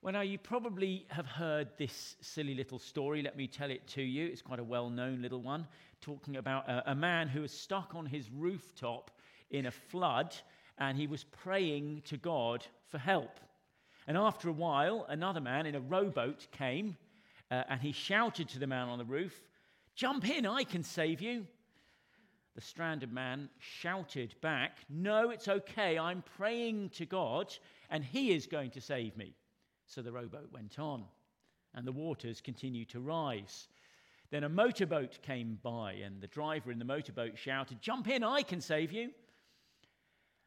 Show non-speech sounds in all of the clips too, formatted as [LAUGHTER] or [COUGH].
Well, now you probably have heard this silly little story. Let me tell it to you. It's quite a well known little one, talking about a, a, man who was stuck on his rooftop in a flood and he was praying to God for help. And after a while, another man in a rowboat came uh, and he shouted to the man on the roof, Jump in, I can save you. The stranded man shouted back, No, it's okay. I'm praying to God and he is going to save me. So the rowboat went on, and the waters continued to rise. Then a motorboat came by, and the driver in the motorboat shouted, Jump in, I can save you.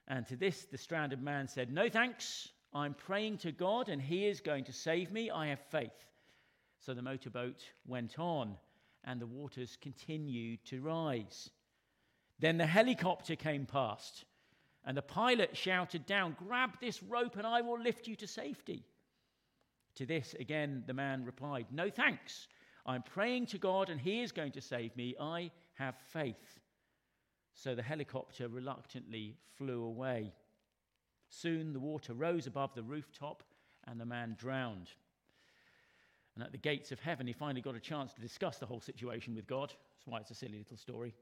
And to this, the stranded man said, No thanks. I'm praying to God, and He is going to save me. I have faith. So the motorboat went on, and the waters continued to rise. Then the helicopter came past, and the pilot shouted down, Grab this rope, and I will lift you to safety. To this, again, the man replied, No thanks. I'm praying to God and He is going to save me. I have faith. So the helicopter reluctantly flew away. Soon the water rose above the rooftop and the man drowned. And at the gates of heaven, he finally got a chance to discuss the whole situation with God. That's why it's a silly little story.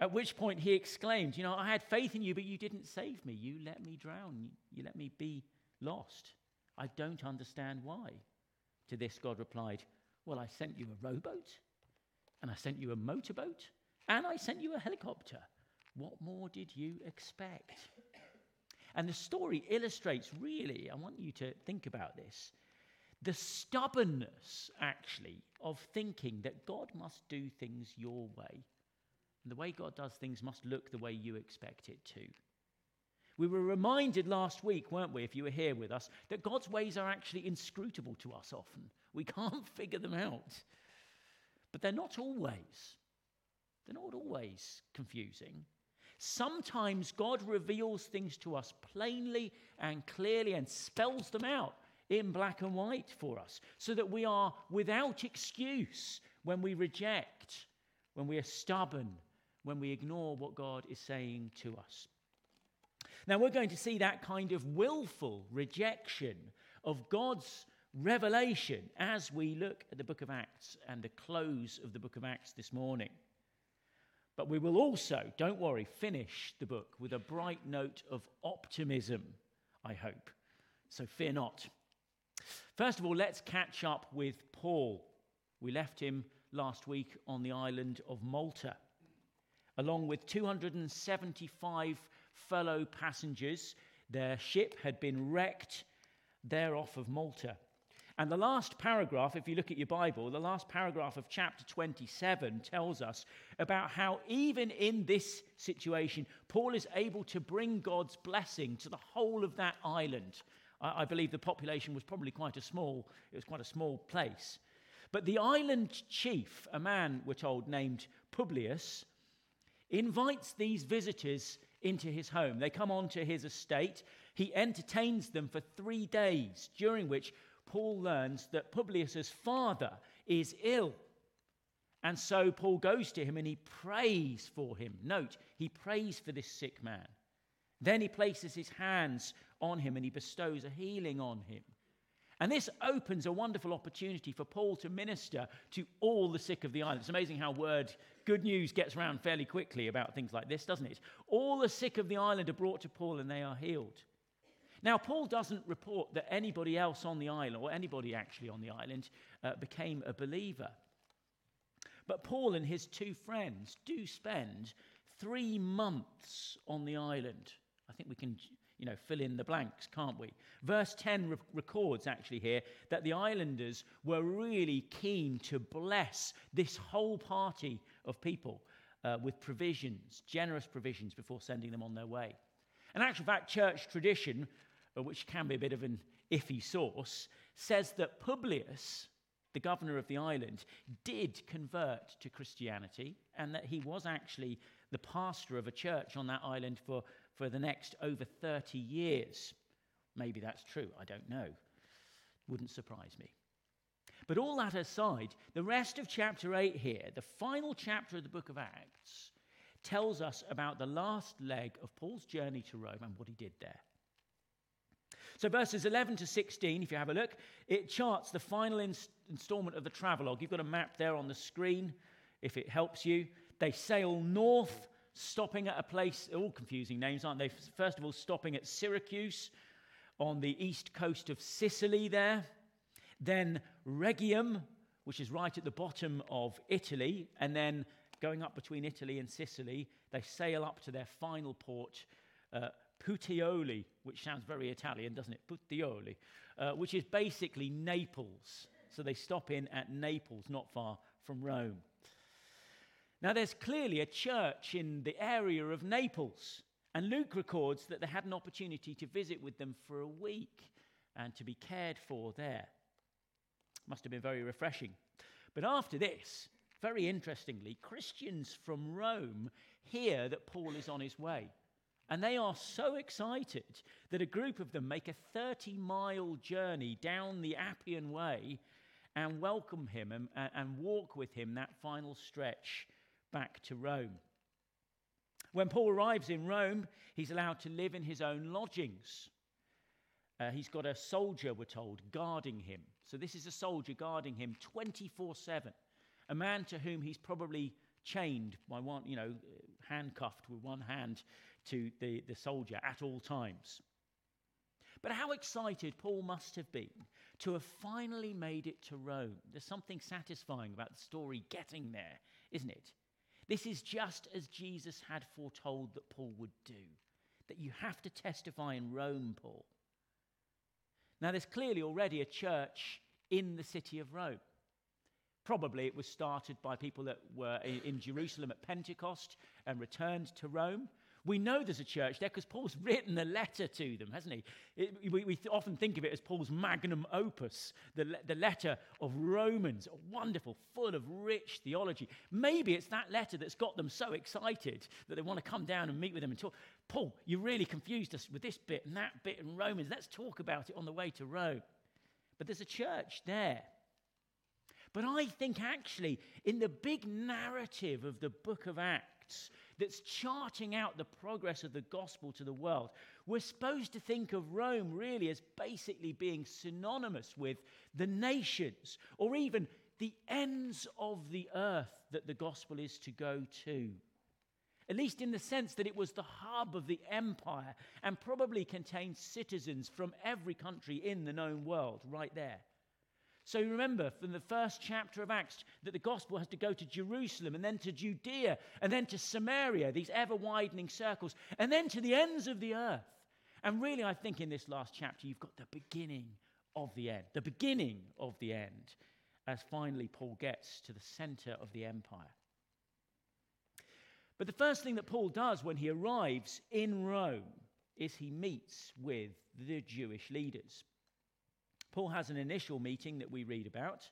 At which point he exclaimed, You know, I had faith in you, but you didn't save me. You let me drown. You let me be lost. I don't understand why. To this, God replied, Well, I sent you a rowboat, and I sent you a motorboat, and I sent you a helicopter. What more did you expect? And the story illustrates really, I want you to think about this, the stubbornness, actually, of thinking that God must do things your way. And the way God does things must look the way you expect it to. We were reminded last week, weren't we, if you were here with us, that God's ways are actually inscrutable to us often. We can't [LAUGHS] figure them out. But they're not always. They're not always confusing. Sometimes God reveals things to us plainly and clearly and spells them out in black and white for us so that we are without excuse when we reject, when we are stubborn, when we ignore what God is saying to us. Now, we're going to see that kind of willful rejection of God's revelation as we look at the book of Acts and the close of the book of Acts this morning. But we will also, don't worry, finish the book with a bright note of optimism, I hope. So fear not. First of all, let's catch up with Paul. We left him last week on the island of Malta, along with 275 fellow passengers. Their ship had been wrecked there off of Malta. And the last paragraph, if you look at your Bible, the last paragraph of chapter 27 tells us about how, even in this situation, Paul is able to bring God's blessing to the whole of that island. I, I believe the population was probably quite a small, it was quite a small place. But the island chief, a man, we're told, named Publius, invites these visitors into his home. They come onto his estate. He entertains them for three days, during which Paul learns that Publius's father is ill. And so Paul goes to him and he prays for him. Note, he prays for this sick man. Then he places his hands on him and he bestows a healing on him. And this opens a wonderful opportunity for Paul to minister to all the sick of the island. It's amazing how word good news gets around fairly quickly about things like this, doesn't it? All the sick of the island are brought to Paul and they are healed. Now, Paul doesn't report that anybody else on the island, or anybody actually on the island, uh, became a believer. But Paul and his two friends do spend three months on the island. I think we can you know, fill in the blanks, can't we? Verse 10 re- records actually here that the islanders were really keen to bless this whole party of people uh, with provisions, generous provisions, before sending them on their way. And actual fact, church tradition, uh, which can be a bit of an iffy source, says that Publius, the governor of the island, did convert to Christianity and that he was actually the pastor of a church on that island for for the next over 30 years. Maybe that's true, I don't know. Wouldn't surprise me. But all that aside, the rest of chapter 8 here, the final chapter of the book of Acts, tells us about the last leg of Paul's journey to Rome and what he did there. So, verses 11 to 16, if you have a look, it charts the final ins- installment of the travelogue. You've got a map there on the screen if it helps you. They sail north, stopping at a place, all confusing names, aren't they? First of all, stopping at Syracuse on the east coast of Sicily there. Then Rhegium, which is right at the bottom of Italy. And then going up between Italy and Sicily, they sail up to their final port, uh, Puteoli, which sounds very Italian, doesn't it? Puteoli, uh, which is basically Naples. So they stop in at Naples, not far from Rome. Now, there's clearly a church in the area of Naples, and Luke records that they had an opportunity to visit with them for a week and to be cared for there. Must have been very refreshing. But after this, very interestingly, Christians from Rome hear that Paul is on his way. And they are so excited that a group of them make a 30 mile journey down the Appian Way and welcome him and, and, walk with him that final stretch back to Rome. When Paul arrives in Rome, he's allowed to live in his own lodgings. Uh, he's got a soldier, we're told, guarding him. So, this is a soldier guarding him 24 7. A man to whom he's probably chained by one, you know, handcuffed with one hand to the, the soldier at all times. But how excited Paul must have been to have finally made it to Rome. There's something satisfying about the story getting there, isn't it? This is just as Jesus had foretold that Paul would do, that you have to testify in Rome, Paul. Now, there's clearly already a church in the city of Rome. Probably it was started by people that were in Jerusalem at Pentecost and returned to Rome. We know there's a church there because Paul's [LAUGHS] written a letter to them, hasn't he? It, we, we, often think of it as Paul's magnum opus, the, the letter of Romans, wonderful, full of rich theology. Maybe it's that letter that's got them so excited that they want to come down and meet with him and talk. Paul, you really confused us with this bit and that bit in Romans. Let's talk about it on the way to Rome. But there's a church there. But I think actually, in the big narrative of the book of Acts, that's charting out the progress of the gospel to the world, we're supposed to think of Rome really as basically being synonymous with the nations or even the ends of the earth that the gospel is to go to. At least in the sense that it was the hub of the empire and probably contained citizens from every country in the known world right there. So remember from the first chapter of Acts that the gospel has to go to Jerusalem and then to Judea and then to Samaria, these ever widening circles, and then to the ends of the earth. And really, I think in this last chapter, you've got the beginning of the end, the beginning of the end, as finally Paul gets to the center of the empire. But the first thing that Paul does when he arrives in Rome is he meets with the Jewish leaders. Paul has an initial meeting that we read about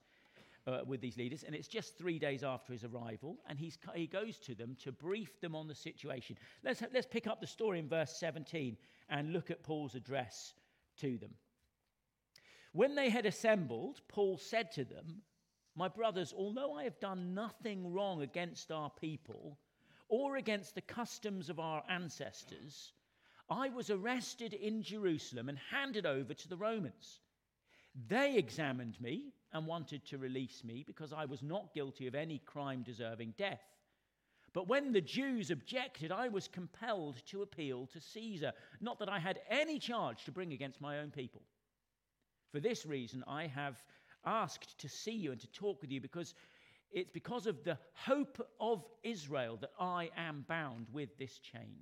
uh, with these leaders, and it's just three days after his arrival, and he's, he goes to them to brief them on the situation. Let's, let's pick up the story in verse 17 and look at Paul's address to them. When they had assembled, Paul said to them, My brothers, although I have done nothing wrong against our people or against the customs of our ancestors, I was arrested in Jerusalem and handed over to the Romans. They examined me and wanted to release me because I was not guilty of any crime deserving death. But when the Jews objected, I was compelled to appeal to Caesar. Not that I had any charge to bring against my own people. For this reason, I have asked to see you and to talk with you because it's because of the hope of Israel that I am bound with this chain.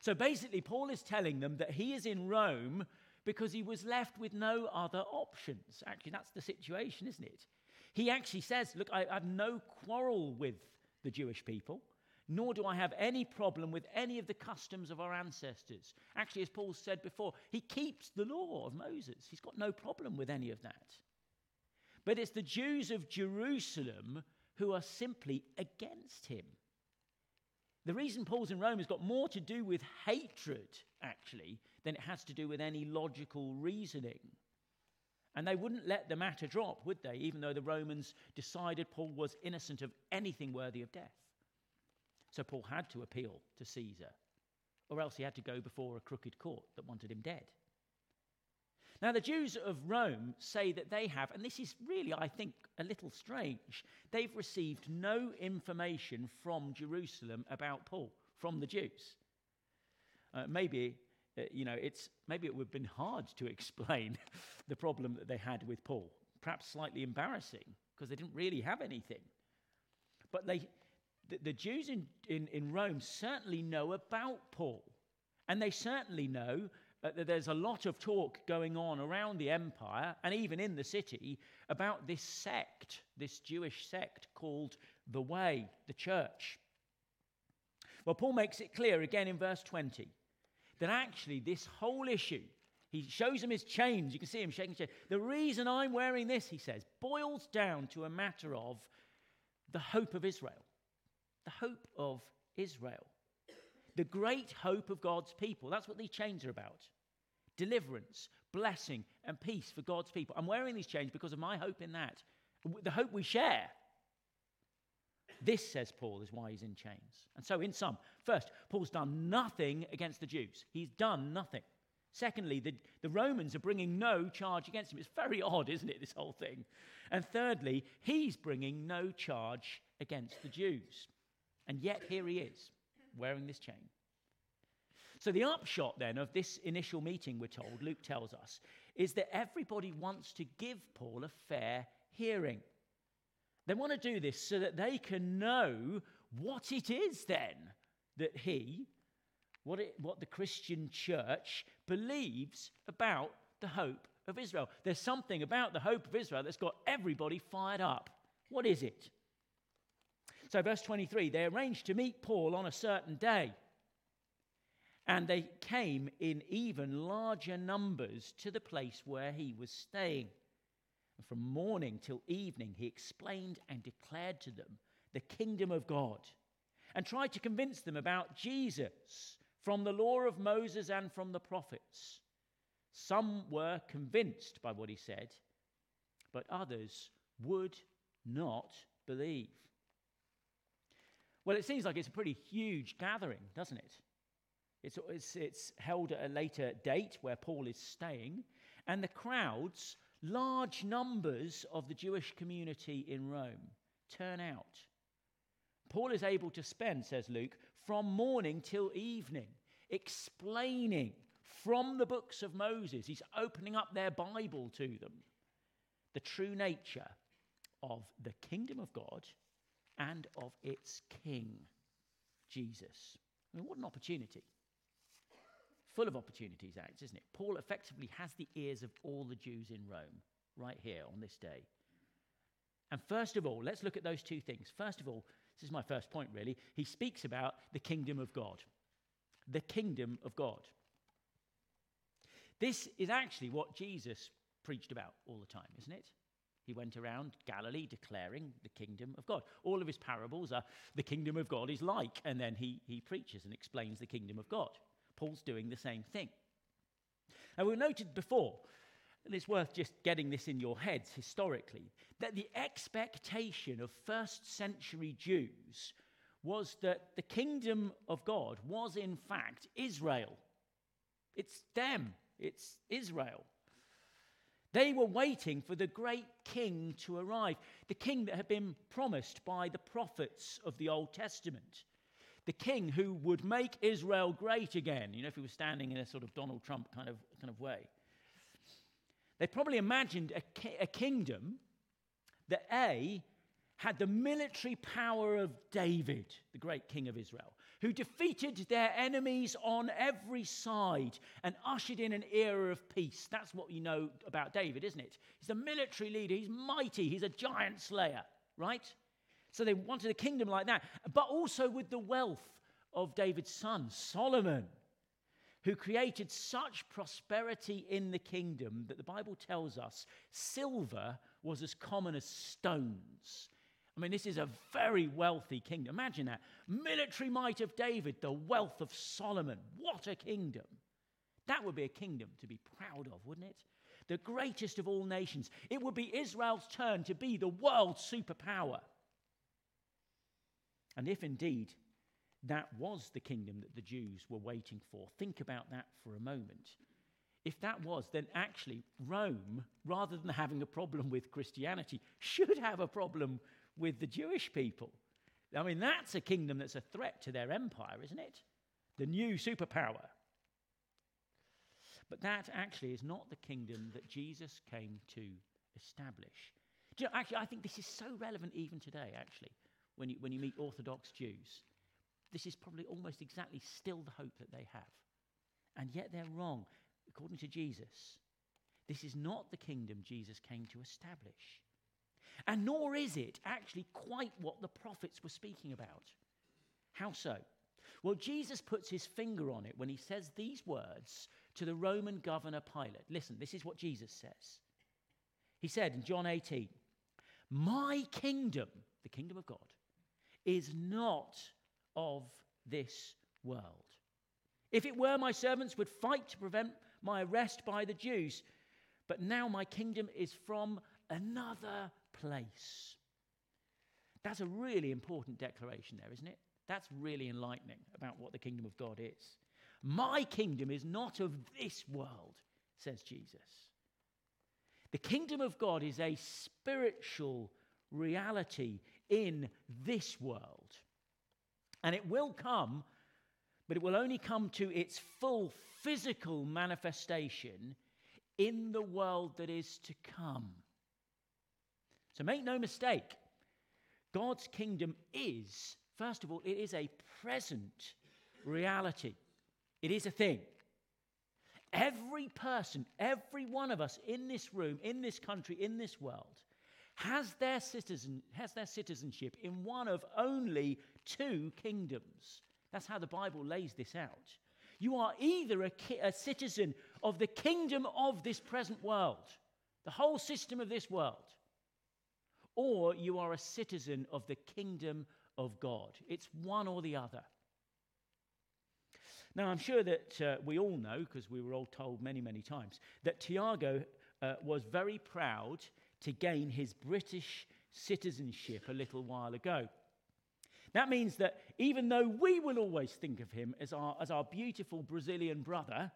So basically, Paul is telling them that he is in Rome because he was left with no other options. Actually, that's the situation, isn't it? He actually says, Look, I have no quarrel with the Jewish people, nor do I have any problem with any of the customs of our ancestors. Actually, as Paul said before, he keeps the law of Moses. He's got no problem with any of that. But it's the Jews of Jerusalem who are simply against him. The reason Paul's in Rome has got more to do with hatred, actually, than it has to do with any logical reasoning. And they wouldn't let the matter drop, would they, even though the Romans decided Paul was innocent of anything worthy of death? So Paul had to appeal to Caesar, or else he had to go before a crooked court that wanted him dead. Now, the Jews of Rome say that they have, and this is really, I think, a little strange, they've received no information from Jerusalem about Paul, from the Jews. Uh, maybe, you know, it's, maybe it would have been hard to explain [LAUGHS] the problem that they had with Paul. Perhaps slightly embarrassing, because they didn't really have anything. But they, the, the Jews in, in, in Rome certainly know about Paul. And they certainly know uh, that there's a lot of talk going on around the empire and even in the city about this sect, this Jewish sect called the Way, the church. Well, Paul makes it clear again in verse 20 that actually this whole issue, he shows him his chains. You can see him shaking his. The reason I'm wearing this, he says, boils down to a matter of the hope of Israel. The hope of Israel. The great hope of God's people. That's what these chains are about deliverance, blessing, and peace for God's people. I'm wearing these chains because of my hope in that. The hope we share. This, says Paul, is why he's in chains. And so, in sum, first, Paul's done nothing against the Jews. He's done nothing. Secondly, the, the Romans are bringing no charge against him. It's very odd, isn't it, this whole thing? And thirdly, he's bringing no charge against the Jews. And yet, here he is, wearing this chain. So, the upshot then of this initial meeting, we're told, Luke tells us, is that everybody wants to give Paul a fair hearing. They want to do this so that they can know what it is then that he, what, it, what the Christian church believes about the hope of Israel. There's something about the hope of Israel that's got everybody fired up. What is it? So, verse 23 they arranged to meet Paul on a certain day. And they came in even larger numbers to the place where he was staying. And from morning till evening, he explained and declared to them the kingdom of God and tried to convince them about Jesus from the law of Moses and from the prophets. Some were convinced by what he said, but others would not believe. Well, it seems like it's a pretty huge gathering, doesn't it? It's, it's, it's held at a later date where Paul is staying, and the crowds, large numbers of the Jewish community in Rome, turn out. Paul is able to spend, says Luke, from morning till evening explaining from the books of Moses. He's opening up their Bible to them the true nature of the kingdom of God and of its king, Jesus. I mean, what an opportunity full of opportunities, Acts, isn't it? Paul effectively has the ears of all the Jews in Rome right here on this day. And first of all, let's look at those two things. First of all, this is my first point really. He speaks about the kingdom of God. The kingdom of God. This is actually what Jesus preached about all the time, isn't it? He went around Galilee declaring the kingdom of God. All of his parables are the kingdom of God is like, and then he, he preaches and explains the kingdom of God. Paul's doing the same thing. Now, we noted before, and it's worth just getting this in your heads historically, that the expectation of first century Jews was that the kingdom of God was, in fact, Israel. It's them, it's Israel. They were waiting for the great king to arrive, the king that had been promised by the prophets of the Old Testament the king who would make Israel great again, you know, if he was standing in a sort of Donald Trump kind of, kind of way. They probably imagined a, ki- a kingdom that A, had the military power of David, the great king of Israel, who defeated their enemies on every side and ushered in an era of peace. That's what you know about David, isn't it? He's a military leader, he's mighty, he's a giant slayer, right? So they wanted a kingdom like that, but also with the wealth of David's son, Solomon, who created such prosperity in the kingdom that the Bible tells us silver was as common as stones. I mean, this is a very wealthy kingdom. Imagine that. Military might of David, the wealth of Solomon. What a kingdom. That would be a kingdom to be proud of, wouldn't it? The greatest of all nations. It would be Israel's turn to be the world superpower. And if indeed that was the kingdom that the Jews were waiting for, think about that for a moment. if that was, then actually Rome, rather than having a problem with Christianity, should have a problem with the Jewish people. I mean, that's a kingdom that's a threat to their empire, isn't it? The new superpower. But that actually is not the kingdom that Jesus came to establish. You know, actually, I think this is so relevant even today, actually, when you, when you meet Orthodox Jews. This is probably almost exactly still the hope that they have. And yet they're wrong, according to Jesus. This is not the kingdom Jesus came to establish. And nor is it actually quite what the prophets were speaking about. How so? Well, Jesus puts his finger on it when he says these words to the Roman governor Pilate. Listen, this is what Jesus says. He said in John 18, My kingdom, the kingdom of God, is not of this world. If it were, my servants would fight to prevent my arrest by the Jews. But now my kingdom is from another place. That's a really important declaration there, isn't it? That's really enlightening about what the kingdom of God is. My kingdom is not of this world, says Jesus. The kingdom of God is a spiritual reality in this world. And it will come, but it will only come to its full physical manifestation in the world that is to come. So make no mistake, God's kingdom is, first of all, it is a present reality, it is a thing. Every person, every one of us in this room, in this country, in this world, has their, citizen, has their citizenship in one of only two kingdoms. That's how the Bible lays this out. You are either a, ki- a citizen of the kingdom of this present world, the whole system of this world, or you are a citizen of the kingdom of God. It's one or the other. Now, I'm sure that uh, we all know, because we were all told many, many times, that Tiago uh, was very proud to gain his British citizenship a little while ago. That means that even though we will always think of him as our, as our beautiful Brazilian brother,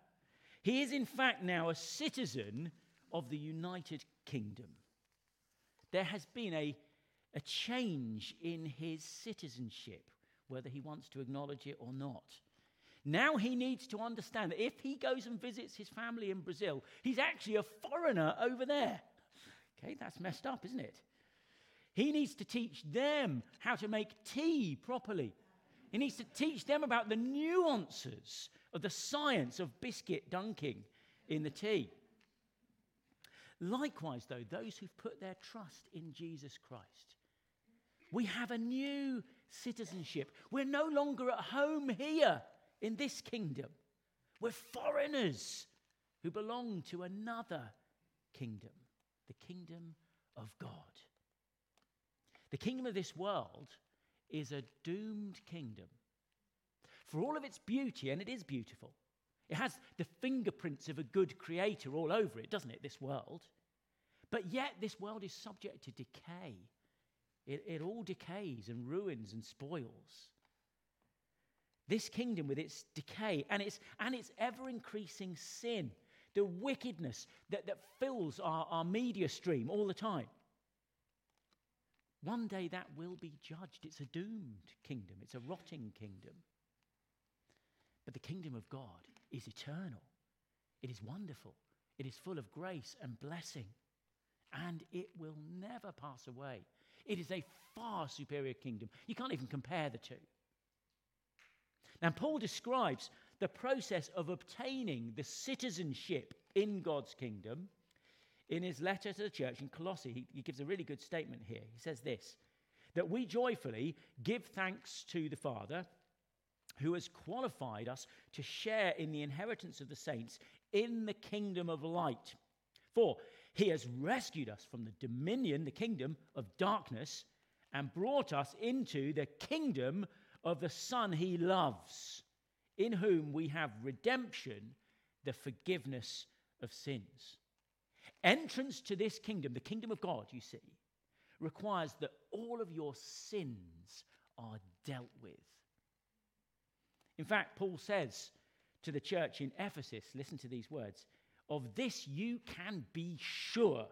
he is in fact now a citizen of the United Kingdom there has been a, a change in his citizenship, whether he wants to acknowledge it or not. Now he needs to understand that if he goes and visits his family in Brazil, he's actually a foreigner over there. Okay, that's messed up, isn't it? He needs to teach them how to make tea properly. He needs to teach them about the nuances of the science of biscuit dunking in the tea. Likewise, though, those who've put their trust in Jesus Christ, we have a new citizenship. We're no longer at home here in this kingdom. We're foreigners who belong to another kingdom, the kingdom of God. The kingdom of this world is a doomed kingdom. For all of its beauty, and it is beautiful, it has the fingerprints of a good creator all over it, doesn't it, this world? But yet, this world is subject to decay. It, it all decays and ruins and spoils. This kingdom, with its decay and its, and its ever increasing sin, the wickedness that, that fills our, our media stream all the time, one day that will be judged. It's a doomed kingdom, it's a rotting kingdom. But the kingdom of God is eternal, it is wonderful, it is full of grace and blessing, and it will never pass away. It is a far superior kingdom. You can't even compare the two. Now, Paul describes the process of obtaining the citizenship in God's kingdom in his letter to the church in Colossae. He, he gives a really good statement here. He says this that we joyfully give thanks to the Father who has qualified us to share in the inheritance of the saints in the kingdom of light. For he has rescued us from the dominion, the kingdom of darkness, and brought us into the kingdom of the Son he loves, in whom we have redemption, the forgiveness of sins. Entrance to this kingdom, the kingdom of God, you see, requires that all of your sins are dealt with. In fact, Paul says to the church in Ephesus, listen to these words Of this you can be sure.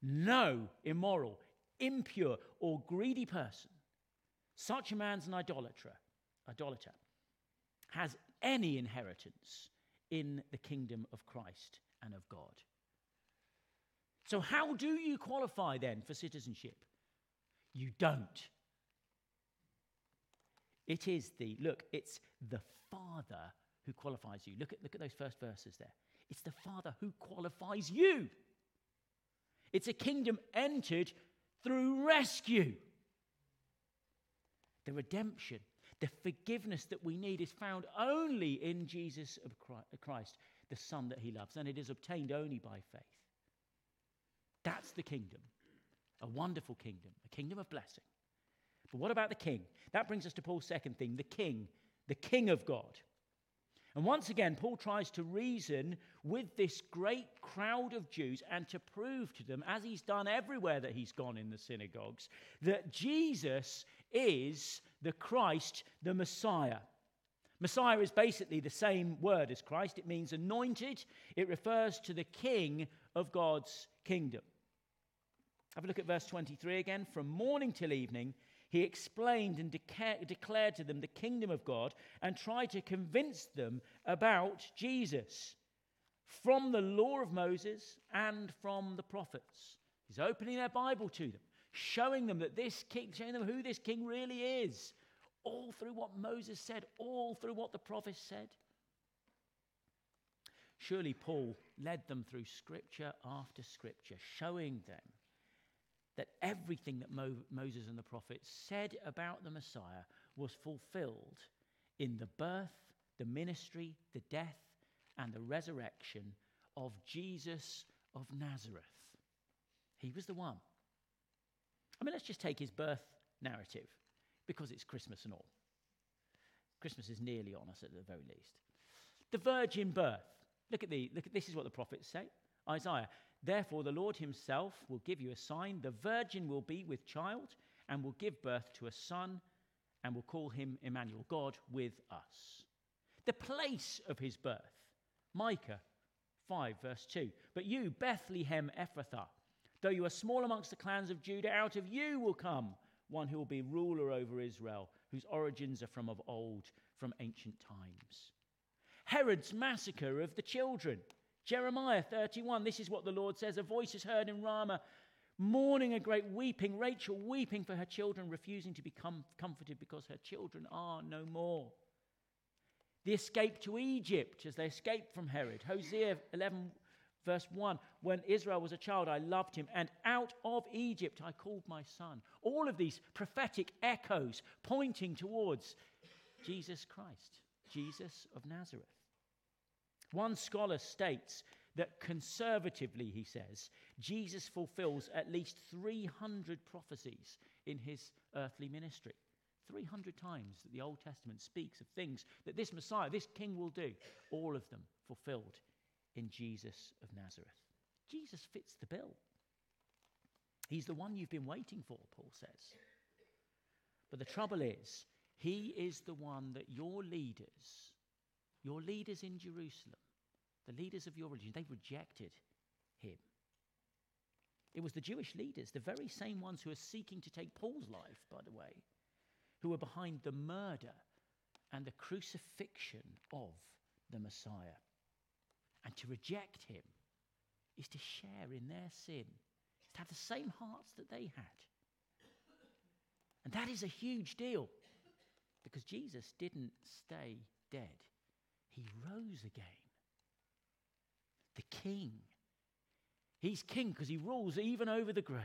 No immoral, impure, or greedy person, such a man's an idolater, idolater, has any inheritance in the kingdom of Christ and of God. So, how do you qualify then for citizenship? You don't. It is the, look, it's the Father who qualifies you. Look at, look at those first verses there. It's the Father who qualifies you. It's a kingdom entered through rescue. The redemption, the forgiveness that we need is found only in Jesus of uh, Christ, the Son that He loves, and it is obtained only by faith. That's the kingdom, a wonderful kingdom, a kingdom of blessing. But what about the king? That brings us to Paul's second thing the king, the king of God. And once again, Paul tries to reason with this great crowd of Jews and to prove to them, as he's done everywhere that he's gone in the synagogues, that Jesus is the Christ, the Messiah. Messiah is basically the same word as Christ. It means anointed. It refers to the king of God's kingdom. Have a look at verse 23 again. From morning till evening, he explained and deca- declared to them the kingdom of God and tried to convince them about Jesus from the law of Moses and from the prophets. He's opening their Bible to them, showing them that this king, showing them who this king really is, all through what Moses said, all through what the prophets said. Surely Paul led them through scripture after scripture, showing them that everything that Mo- Moses and the prophets said about the Messiah was fulfilled in the birth, the ministry, the death, and the resurrection of Jesus of Nazareth. He was the one. I mean, let's just take his birth narrative because it's Christmas and all. Christmas is nearly on us at the very least. The virgin birth. Look at the look at this is what the prophets say. Isaiah, therefore the Lord himself will give you a sign. The virgin will be with child and will give birth to a son and will call him Emmanuel, God with us. The place of his birth. Micah 5 verse 2. But you Bethlehem Ephrathah, though you are small amongst the clans of Judah, out of you will come one who will be ruler over Israel, whose origins are from of old, from ancient times. Herod's massacre of the children. Jeremiah 31, this is what the Lord says A voice is heard in Ramah, mourning a great weeping, Rachel weeping for her children, refusing to be com- comforted because her children are no more. The escape to Egypt as they escaped from Herod. Hosea 11, verse 1 When Israel was a child, I loved him, and out of Egypt I called my son. All of these prophetic echoes pointing towards Jesus Christ, Jesus of Nazareth. One scholar states that conservatively, he says, Jesus fulfills at least 300 prophecies in his earthly ministry. 300 times that the Old Testament speaks of things that this Messiah, this King will do, all of them fulfilled in Jesus of Nazareth. Jesus fits the bill. He's the one you've been waiting for, Paul says. But the trouble is, he is the one that your leaders, your leaders in Jerusalem, the leaders of your religion, they rejected him. It was the Jewish leaders, the very same ones who are seeking to take Paul's life, by the way, who were behind the murder and the crucifixion of the Messiah. And to reject him is to share in their sin, is to have the same hearts that they had. And that is a huge deal because Jesus didn't stay dead, he rose again. The king. He's king because he rules even over the grave.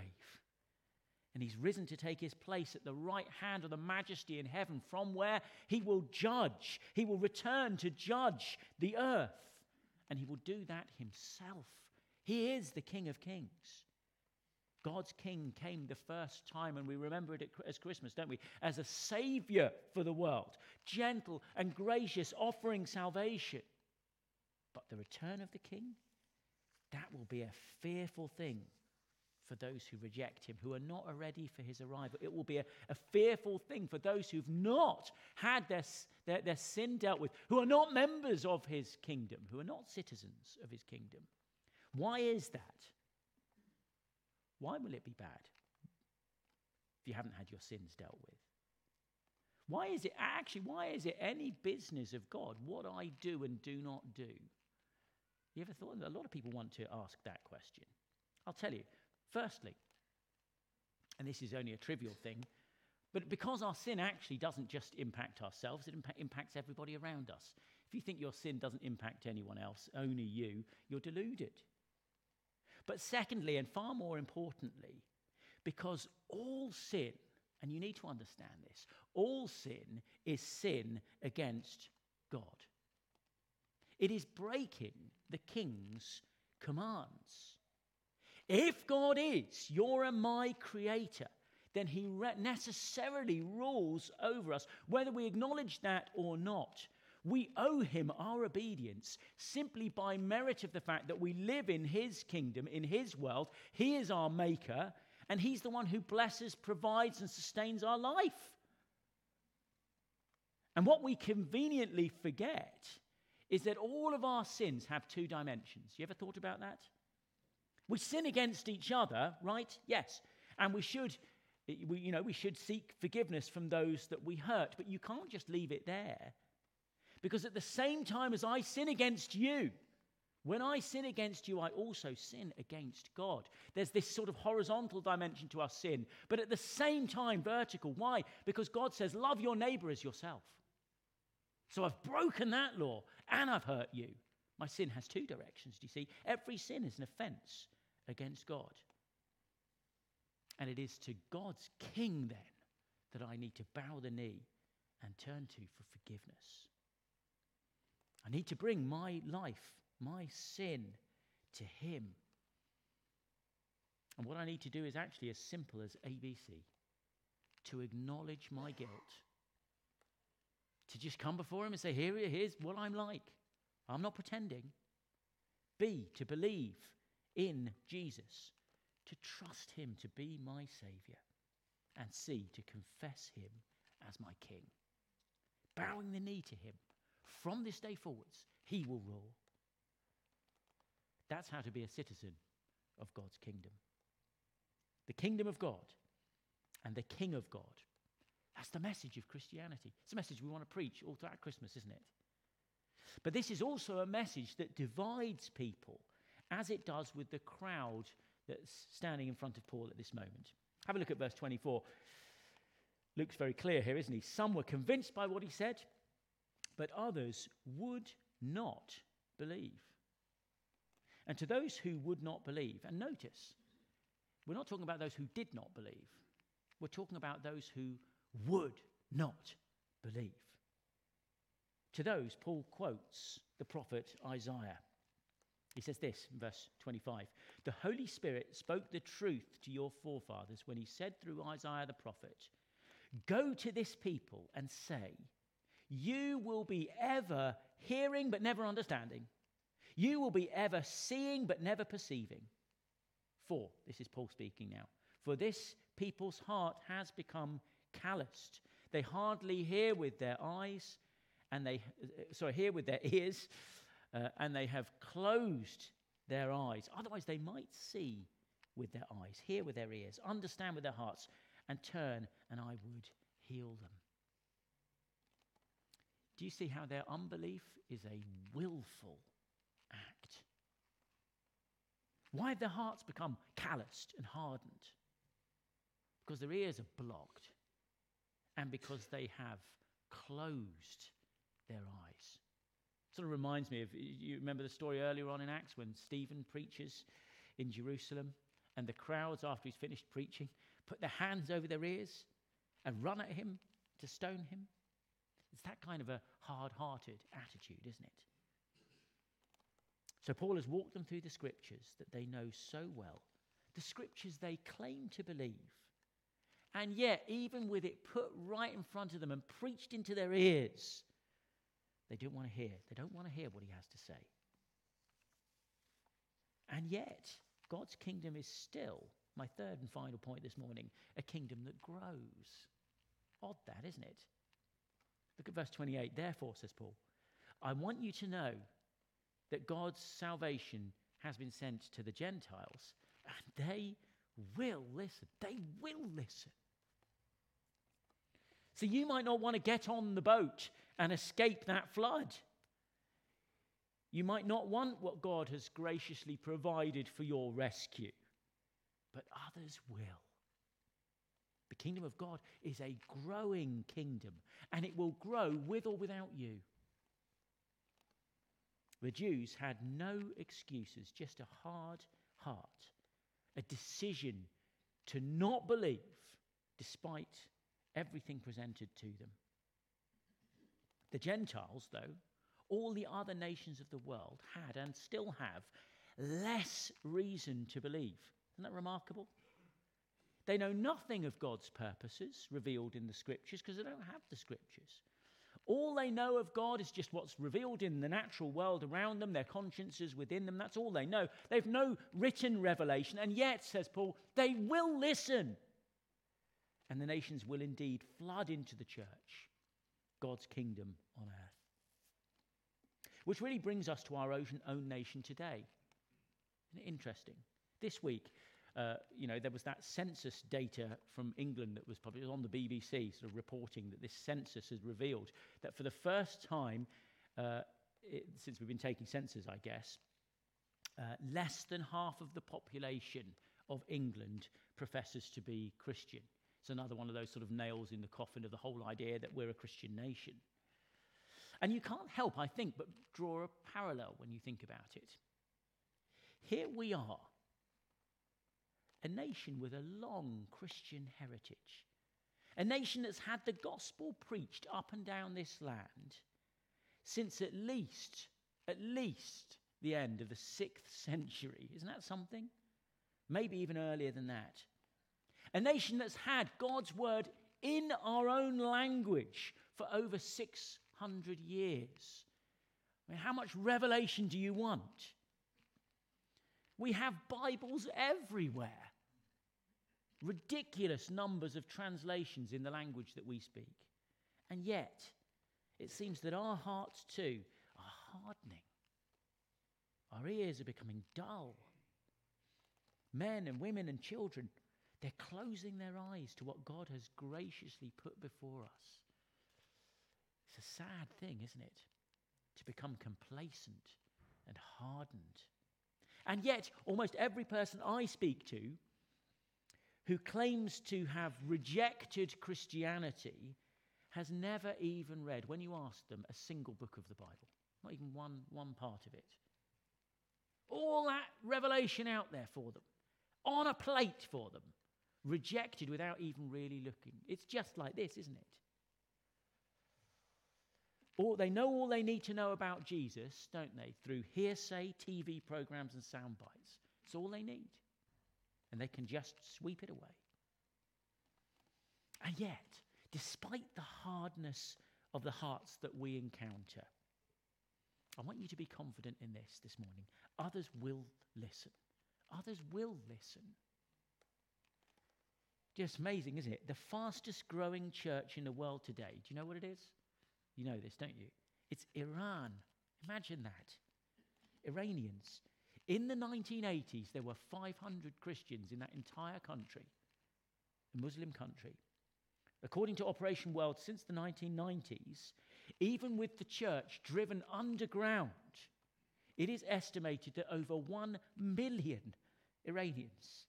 And he's risen to take his place at the right hand of the majesty in heaven, from where he will judge. He will return to judge the earth and he will do that himself. He is the King of Kings. God's King came the first time, and we remember it as Christmas, don't we? As a Savior for the world, gentle and gracious, offering salvation. But the return of the King, that will be a fearful thing for those who reject him, who are not ready for his arrival. It will be a, a fearful thing for those who've not had their, their, their sin dealt with, who are not members of his kingdom, who are not citizens of his kingdom. Why is that? Why will it be bad if you haven't had your sins dealt with? Why is it actually, why is it any business of God what I do and do not do? You ever thought? A lot of people want to ask that question. I'll tell you. Firstly, and this is only a trivial thing, but because our sin actually doesn't just impact ourselves, it impa- impacts everybody around us. If you think your sin doesn't impact anyone else, only you, you're deluded. But secondly, and far more importantly, because all sin, and you need to understand this, all sin is sin against God. It is breaking the king's commands. If God is your and my creator, then he necessarily rules over us, whether we acknowledge that or not. We owe him our obedience simply by merit of the fact that we live in his kingdom, in his world. He is our maker, and he's the one who blesses, provides, and sustains our life. And what we conveniently forget is that all of our sins have two dimensions. You ever thought about that? We sin against each other, right? Yes. And we should, we, you know, we should seek forgiveness from those that we hurt, but you can't just leave it there. Because at the same time as I sin against you, when I sin against you, I also sin against God. There's this sort of horizontal dimension to our sin, but at the same time, vertical. Why? Because God says, Love your neighbor as yourself. So I've broken that law and I've hurt you. My sin has two directions, do you see? Every sin is an offense against God. And it is to God's King then that I need to bow the knee and turn to for forgiveness. I need to bring my life, my sin, to Him. And what I need to do is actually as simple as ABC to acknowledge my guilt, to just come before Him and say, Here, here's what I'm like. I'm not pretending. B, to believe in Jesus, to trust Him to be my Savior. And C, to confess Him as my King. Bowing the knee to Him from this day forwards, He will rule. That's how to be a citizen of God's kingdom. The kingdom of God and the King of God. That's the message of Christianity. It's a message we want to preach all throughout Christmas, isn't it? But this is also a message that divides people, as it does with the crowd that's standing in front of Paul at this moment. Have a look at verse 24. Luke's very clear here, isn't he? Some were convinced by what he said, but others would not believe. And to those who would not believe, and notice, we're not talking about those who did not believe, we're talking about those who would not believe. To those, Paul quotes the prophet Isaiah. He says this in verse 25 The Holy Spirit spoke the truth to your forefathers when he said through Isaiah the prophet, Go to this people and say, You will be ever hearing but never understanding. You will be ever seeing but never perceiving. For, this is Paul speaking now, for this people's heart has become calloused. They hardly hear with their eyes and they, uh, sorry, hear with their ears, uh, and they have closed their eyes. Otherwise, they might see with their eyes, hear with their ears, understand with their hearts, and turn, and I would heal them. Do you see how their unbelief is a willful act? Why have their hearts become calloused and hardened? Because their ears are blocked and because they have closed their eyes. Sort of reminds me of, you remember the story earlier on in Acts when Stephen preaches in Jerusalem and the crowds, after he's finished preaching, put their hands over their ears and run at him to stone him? It's that kind of a hard hearted attitude, isn't it? So Paul has walked them through the scriptures that they know so well, the scriptures they claim to believe. And yet, even with it put right in front of them and preached into their ears, they don't want to hear. They don't want to hear what he has to say. And yet, God's kingdom is still My third and final point this morning a kingdom that grows. Odd that, isn't it? Look at verse 28. Therefore, says Paul, I want you to know that God's salvation has been sent to the Gentiles, and they will listen. They will listen. So you might not want to get on the boat and escape that flood. You might not want what God has graciously provided for your rescue, but others will. The kingdom of God is a growing kingdom, and it will grow with or without you. The Jews had no excuses, just a hard heart, a decision to not believe despite everything presented to them. The Gentiles, though, all the other nations of the world had and still have less reason to believe. Isn't that remarkable? They know nothing of God's purposes revealed in the scriptures because they don't have the scriptures. All they know of God is just what's revealed in the natural world around them, their consciences within them. That's all they know. They've no written revelation, and yet, says Paul, they will listen. And the nations will indeed flood into the church, God's kingdom on earth. Which really brings us to our own own nation today. Interesting? This week, uh, you know, there was that census data from England that was published on the BBC, sort of reporting that this census has revealed that for the first time uh, it, since we've been taking census, I guess, uh, less than half of the population of England professes to be Christian. It's another one of those sort of nails in the coffin of the whole idea that we're a Christian nation. And you can't help, I think, but draw a parallel when you think about it. Here we are, a nation with a long Christian heritage, a nation that's had the gospel preached up and down this land since at least, at least the end of the sixth century. Isn't that something? Maybe even earlier than that. A nation that's had God's word in our own language for over six hundred years. I mean, how much revelation do you want? We have Bibles everywhere. Ridiculous numbers of translations in the language that we speak. And yet, it seems that our hearts too are hardening. Our ears are becoming dull. Men and women and children, they're closing their eyes to what God has graciously put before us. It's a sad thing, isn't it? To become complacent and hardened. And yet, almost every person I speak to who claims to have rejected Christianity has never even read, when you ask them, a single book of the Bible, not even one, one part of it. All that revelation out there for them, on a plate for them, rejected without even really looking. It's just like this, isn't it? All, they know all they need to know about Jesus, don't they? Through hearsay, TV programs, and sound bites. It's all they need. And they can just sweep it away. And yet, despite the hardness of the hearts that we encounter, I want you to be confident in this this morning. Others will listen. Others will listen. Just amazing, isn't it? The fastest growing church in the world today, do you know what it is? You know this, don't you? It's Iran. Imagine that. Iranians. In the 1980s, there were 500 Christians in that entire country, a Muslim country. According to Operation World, since the 1990s, even with the church driven underground, it is estimated that over 1 million Iranians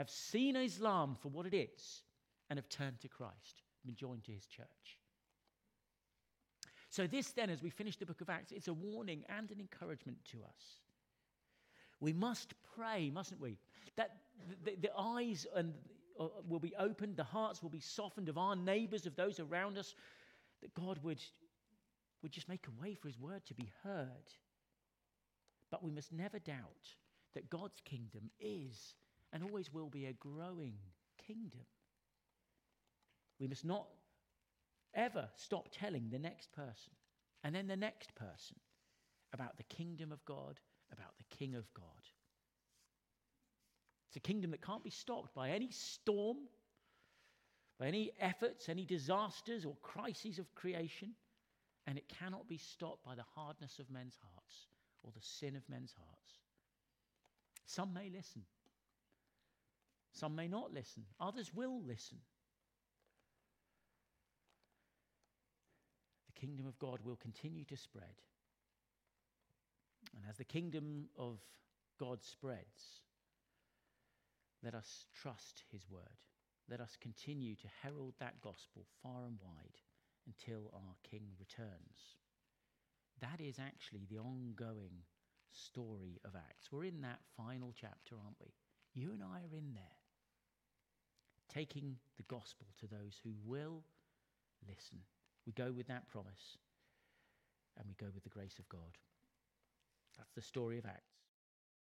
have seen Islam for what it is and have turned to Christ, been joined to his church. So, this then, as we finish the book of Acts, it's a warning and an encouragement to us. We must pray, mustn't we? That the, the eyes and, uh, will be opened, the hearts will be softened of our neighbors, of those around us, that God would, would just make a way for his word to be heard. But we must never doubt that God's kingdom is and always will be a growing kingdom. We must not ever stop telling the next person and then the next person about the kingdom of God, about the King of God. It's a kingdom that can't be stopped by any storm, by any efforts, any disasters or crises of creation, and it cannot be stopped by the hardness of men's hearts or the sin of men's hearts. Some may listen, some may not listen, others will listen. The kingdom of God will continue to spread. And as the kingdom of God spreads, let us trust his word. Let us continue to herald that gospel far and wide until our king returns. That is actually the ongoing story of Acts. We're in that final chapter, aren't we? You and I are in there, taking the gospel to those who will listen. We go with that promise and we go with the grace of God. That's the story of Acts.